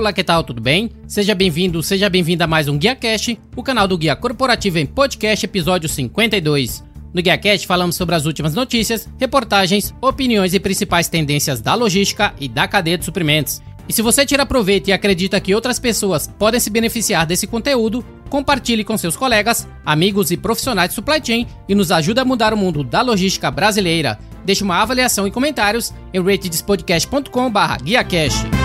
Olá, que tal? Tudo bem? Seja bem-vindo, seja bem-vinda a mais um Guia Cash, o canal do Guia Corporativo em Podcast, episódio 52. No Guia Cash falamos sobre as últimas notícias, reportagens, opiniões e principais tendências da logística e da cadeia de suprimentos. E se você tira proveito e acredita que outras pessoas podem se beneficiar desse conteúdo, compartilhe com seus colegas, amigos e profissionais de supply chain e nos ajude a mudar o mundo da logística brasileira. Deixe uma avaliação e comentários em ratedespodcast.com/guiacash.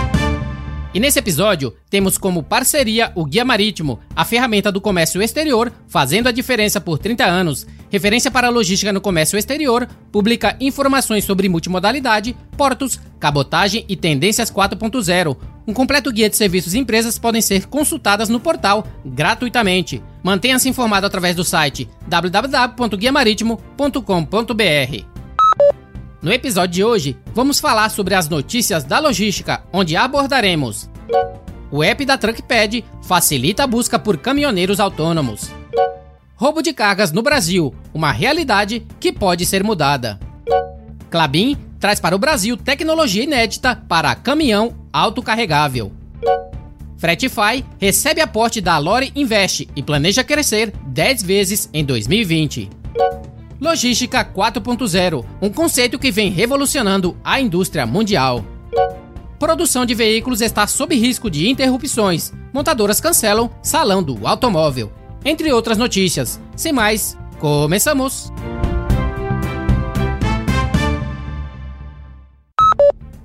E nesse episódio, temos como parceria o Guia Marítimo, a ferramenta do comércio exterior, fazendo a diferença por 30 anos. Referência para logística no comércio exterior, publica informações sobre multimodalidade, portos, cabotagem e tendências 4.0. Um completo guia de serviços e empresas podem ser consultadas no portal gratuitamente. Mantenha-se informado através do site www.guiamaritimo.com.br. No episódio de hoje, vamos falar sobre as notícias da logística, onde abordaremos o app da Truckpad facilita a busca por caminhoneiros autônomos. Roubo de cargas no Brasil, uma realidade que pode ser mudada. Clabin traz para o Brasil tecnologia inédita para caminhão autocarregável. Fretify recebe aporte da Lore Invest e planeja crescer 10 vezes em 2020. Logística 4.0, um conceito que vem revolucionando a indústria mundial. Produção de veículos está sob risco de interrupções. Montadoras cancelam salão do automóvel. Entre outras notícias. Sem mais, começamos!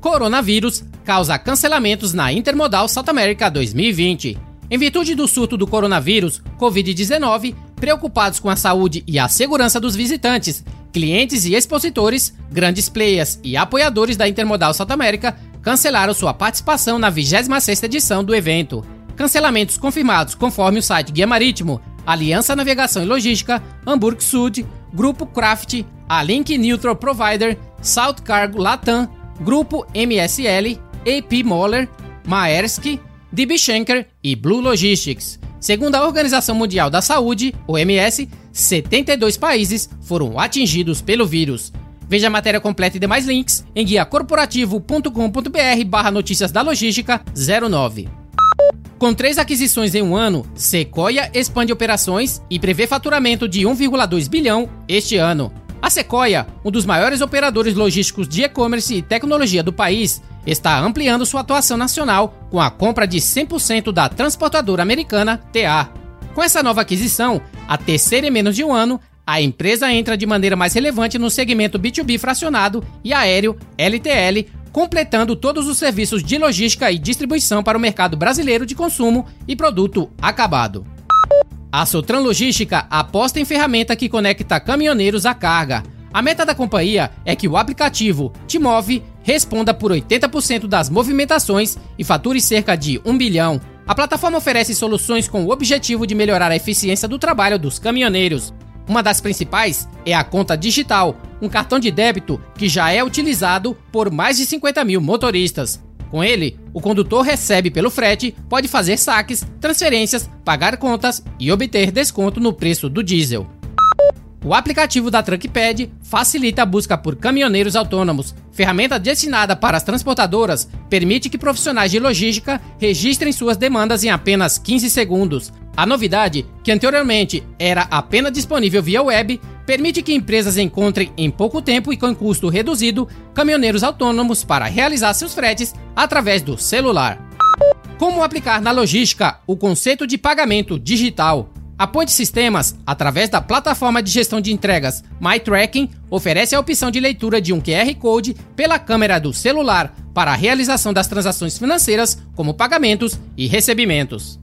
Coronavírus causa cancelamentos na Intermodal South America 2020. Em virtude do surto do coronavírus, Covid-19, preocupados com a saúde e a segurança dos visitantes, clientes e expositores, grandes players e apoiadores da Intermodal South cancelaram sua participação na 26ª edição do evento. Cancelamentos confirmados conforme o site Guia Marítimo, Aliança Navegação e Logística, Hamburg Sud, Grupo Craft, a Link Neutral Provider, South Cargo Latam, Grupo MSL, AP Moller, Maersk, DB Schenker e Blue Logistics. Segundo a Organização Mundial da Saúde, OMS, 72 países foram atingidos pelo vírus. Veja a matéria completa e demais links em guiacorporativo.com.br barra notícias da logística 09. Com três aquisições em um ano, Sequoia expande operações e prevê faturamento de 1,2 bilhão este ano. A Sequoia, um dos maiores operadores logísticos de e-commerce e tecnologia do país, está ampliando sua atuação nacional com a compra de 100% da transportadora americana TA. Com essa nova aquisição, a terceira em menos de um ano, a empresa entra de maneira mais relevante no segmento B2B fracionado e aéreo LTL, completando todos os serviços de logística e distribuição para o mercado brasileiro de consumo e produto acabado. A Sotran Logística aposta em ferramenta que conecta caminhoneiros à carga. A meta da companhia é que o aplicativo Timove responda por 80% das movimentações e fature cerca de 1 bilhão. A plataforma oferece soluções com o objetivo de melhorar a eficiência do trabalho dos caminhoneiros. Uma das principais é a conta digital, um cartão de débito que já é utilizado por mais de 50 mil motoristas. Com ele, o condutor recebe pelo frete, pode fazer saques, transferências, pagar contas e obter desconto no preço do diesel. O aplicativo da Truckpad facilita a busca por caminhoneiros autônomos. Ferramenta destinada para as transportadoras, permite que profissionais de logística registrem suas demandas em apenas 15 segundos. A novidade, que anteriormente era apenas disponível via web, permite que empresas encontrem em pouco tempo e com custo reduzido caminhoneiros autônomos para realizar seus fretes através do celular. Como aplicar na logística o conceito de pagamento digital? A Ponte Sistemas, através da plataforma de gestão de entregas MyTracking, oferece a opção de leitura de um QR Code pela câmera do celular para a realização das transações financeiras, como pagamentos e recebimentos.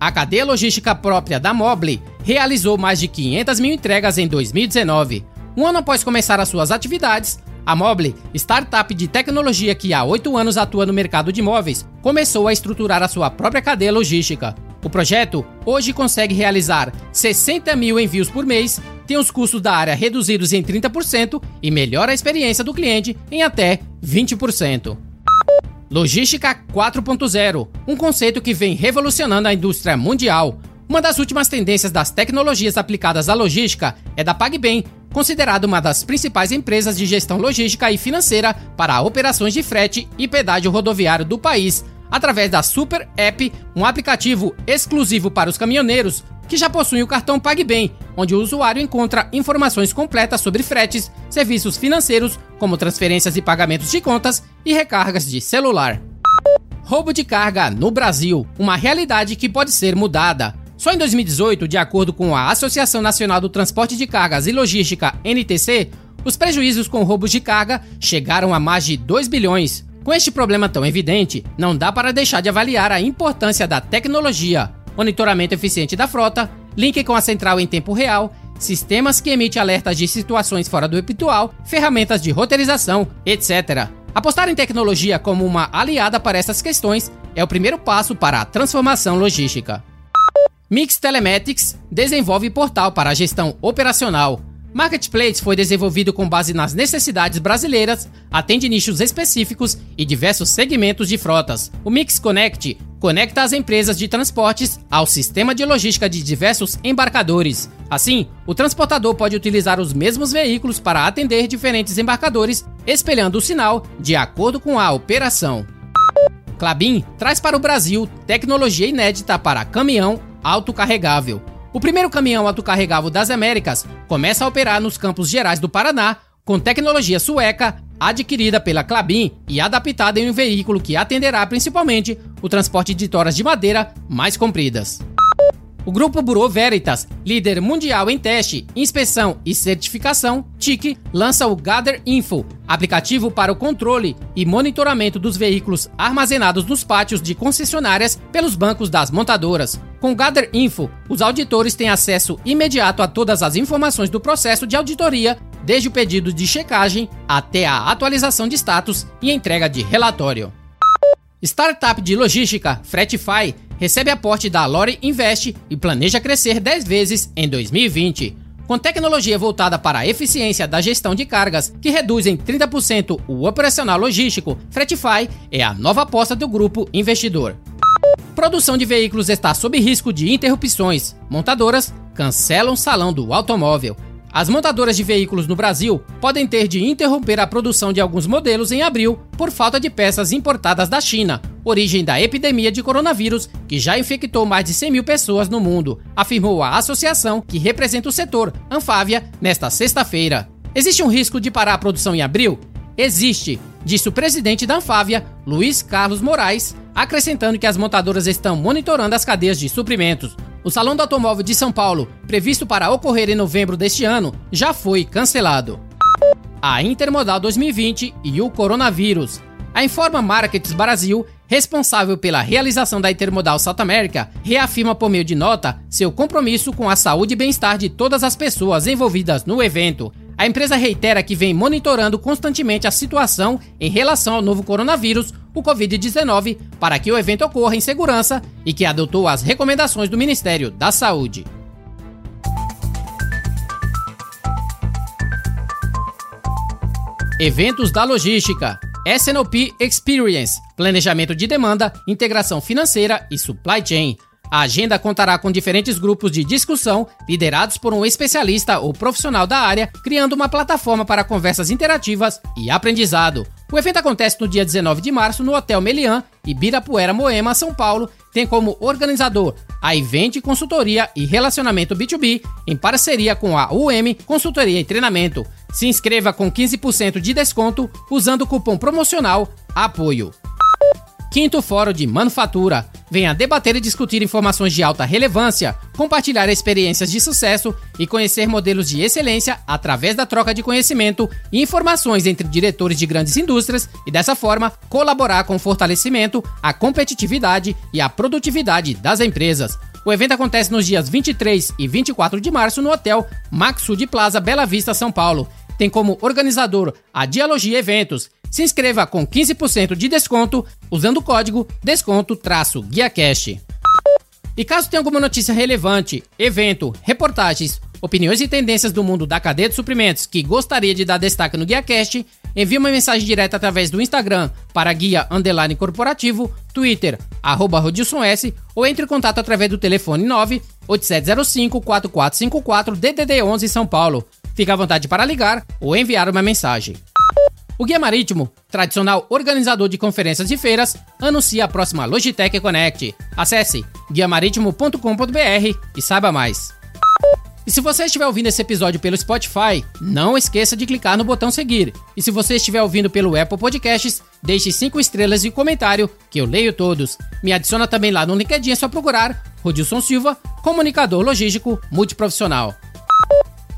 A cadeia logística própria da Mobile realizou mais de 500 mil entregas em 2019. Um ano após começar as suas atividades, a Mobile, startup de tecnologia que há oito anos atua no mercado de imóveis, começou a estruturar a sua própria cadeia logística. O projeto hoje consegue realizar 60 mil envios por mês, tem os custos da área reduzidos em 30% e melhora a experiência do cliente em até 20%. Logística 4.0, um conceito que vem revolucionando a indústria mundial. Uma das últimas tendências das tecnologias aplicadas à logística é da PagBem, considerada uma das principais empresas de gestão logística e financeira para operações de frete e pedágio rodoviário do país, através da Super App, um aplicativo exclusivo para os caminhoneiros que já possuem o cartão PagBem, onde o usuário encontra informações completas sobre fretes, serviços financeiros, como transferências e pagamentos de contas e recargas de celular. Roubo de carga no Brasil, uma realidade que pode ser mudada. Só em 2018, de acordo com a Associação Nacional do Transporte de Cargas e Logística, NTC, os prejuízos com roubos de carga chegaram a mais de 2 bilhões. Com este problema tão evidente, não dá para deixar de avaliar a importância da tecnologia, monitoramento eficiente da frota, link com a central em tempo real, sistemas que emitem alertas de situações fora do habitual, ferramentas de roteirização, etc. Apostar em tecnologia como uma aliada para essas questões é o primeiro passo para a transformação logística. Mix Telematics desenvolve portal para a gestão operacional. Marketplace foi desenvolvido com base nas necessidades brasileiras, atende nichos específicos e diversos segmentos de frotas. O Mix Connect conecta as empresas de transportes ao sistema de logística de diversos embarcadores. Assim, o transportador pode utilizar os mesmos veículos para atender diferentes embarcadores, espelhando o sinal de acordo com a operação. Clabin traz para o Brasil tecnologia inédita para caminhão autocarregável. O primeiro caminhão autocarregável das Américas começa a operar nos Campos Gerais do Paraná com tecnologia sueca adquirida pela Clabin e adaptada em um veículo que atenderá principalmente o transporte de toras de madeira mais compridas. O grupo Bureau Veritas, líder mundial em teste, inspeção e certificação, TIC, lança o Gather Info, aplicativo para o controle e monitoramento dos veículos armazenados nos pátios de concessionárias pelos bancos das montadoras. Com o Gather Info, os auditores têm acesso imediato a todas as informações do processo de auditoria, desde o pedido de checagem até a atualização de status e entrega de relatório. Startup de logística Fretify recebe aporte da Lore Invest e planeja crescer 10 vezes em 2020. Com tecnologia voltada para a eficiência da gestão de cargas, que reduz em 30% o operacional logístico, Fretify é a nova aposta do grupo investidor. Produção de veículos está sob risco de interrupções. Montadoras cancelam salão do automóvel. As montadoras de veículos no Brasil podem ter de interromper a produção de alguns modelos em abril por falta de peças importadas da China, origem da epidemia de coronavírus que já infectou mais de 100 mil pessoas no mundo, afirmou a associação que representa o setor, Anfávia, nesta sexta-feira. Existe um risco de parar a produção em abril? Existe, disse o presidente da Anfávia, Luiz Carlos Moraes, acrescentando que as montadoras estão monitorando as cadeias de suprimentos. O Salão do Automóvel de São Paulo, previsto para ocorrer em novembro deste ano, já foi cancelado. A Intermodal 2020 e o coronavírus. A Informa Markets Brasil, responsável pela realização da Intermodal South America, reafirma por meio de nota seu compromisso com a saúde e bem-estar de todas as pessoas envolvidas no evento. A empresa reitera que vem monitorando constantemente a situação em relação ao novo coronavírus, o Covid-19 para que o evento ocorra em segurança e que adotou as recomendações do Ministério da Saúde. Eventos da Logística. SNOP Experience, Planejamento de Demanda, Integração Financeira e Supply Chain. A agenda contará com diferentes grupos de discussão, liderados por um especialista ou profissional da área, criando uma plataforma para conversas interativas e aprendizado. O evento acontece no dia 19 de março no Hotel Melian, Ibirapuera, Moema, São Paulo. Tem como organizador a Event Consultoria e Relacionamento B2B, em parceria com a UM Consultoria e Treinamento. Se inscreva com 15% de desconto usando o cupom promocional APOIO. Quinto Fórum de Manufatura. Venha debater e discutir informações de alta relevância, compartilhar experiências de sucesso e conhecer modelos de excelência através da troca de conhecimento e informações entre diretores de grandes indústrias e, dessa forma, colaborar com o fortalecimento, a competitividade e a produtividade das empresas. O evento acontece nos dias 23 e 24 de março no Hotel Maxud Plaza Bela Vista, São Paulo. Tem como organizador a Dialogia Eventos se inscreva com 15% de desconto usando o código desconto-guiacast. E caso tenha alguma notícia relevante, evento, reportagens, opiniões e tendências do mundo da cadeia de suprimentos que gostaria de dar destaque no GuiaCast, envie uma mensagem direta através do Instagram para guia underline corporativo, Twitter, arroba Rodilson S, ou entre em contato através do telefone 98705 4454 DDD 11 São Paulo. Fique à vontade para ligar ou enviar uma mensagem. O Guia Marítimo, tradicional organizador de conferências e feiras, anuncia a próxima Logitech Connect. Acesse guiamaritimo.com.br e saiba mais. E se você estiver ouvindo esse episódio pelo Spotify, não esqueça de clicar no botão seguir. E se você estiver ouvindo pelo Apple Podcasts, deixe 5 estrelas e um comentário, que eu leio todos. Me adiciona também lá no LinkedIn, é só procurar Rodilson Silva, comunicador logístico multiprofissional.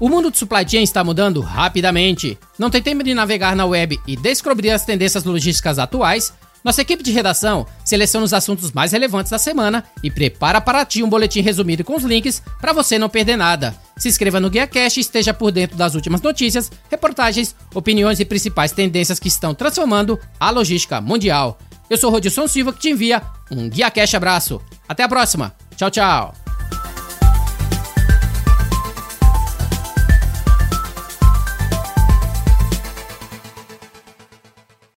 O mundo de supply chain está mudando rapidamente. Não tem tempo de navegar na web e descobrir as tendências logísticas atuais? Nossa equipe de redação seleciona os assuntos mais relevantes da semana e prepara para ti um boletim resumido com os links para você não perder nada. Se inscreva no Guia Cash e esteja por dentro das últimas notícias, reportagens, opiniões e principais tendências que estão transformando a logística mundial. Eu sou Rodilson Silva que te envia um Guia Cash abraço. Até a próxima. Tchau, tchau.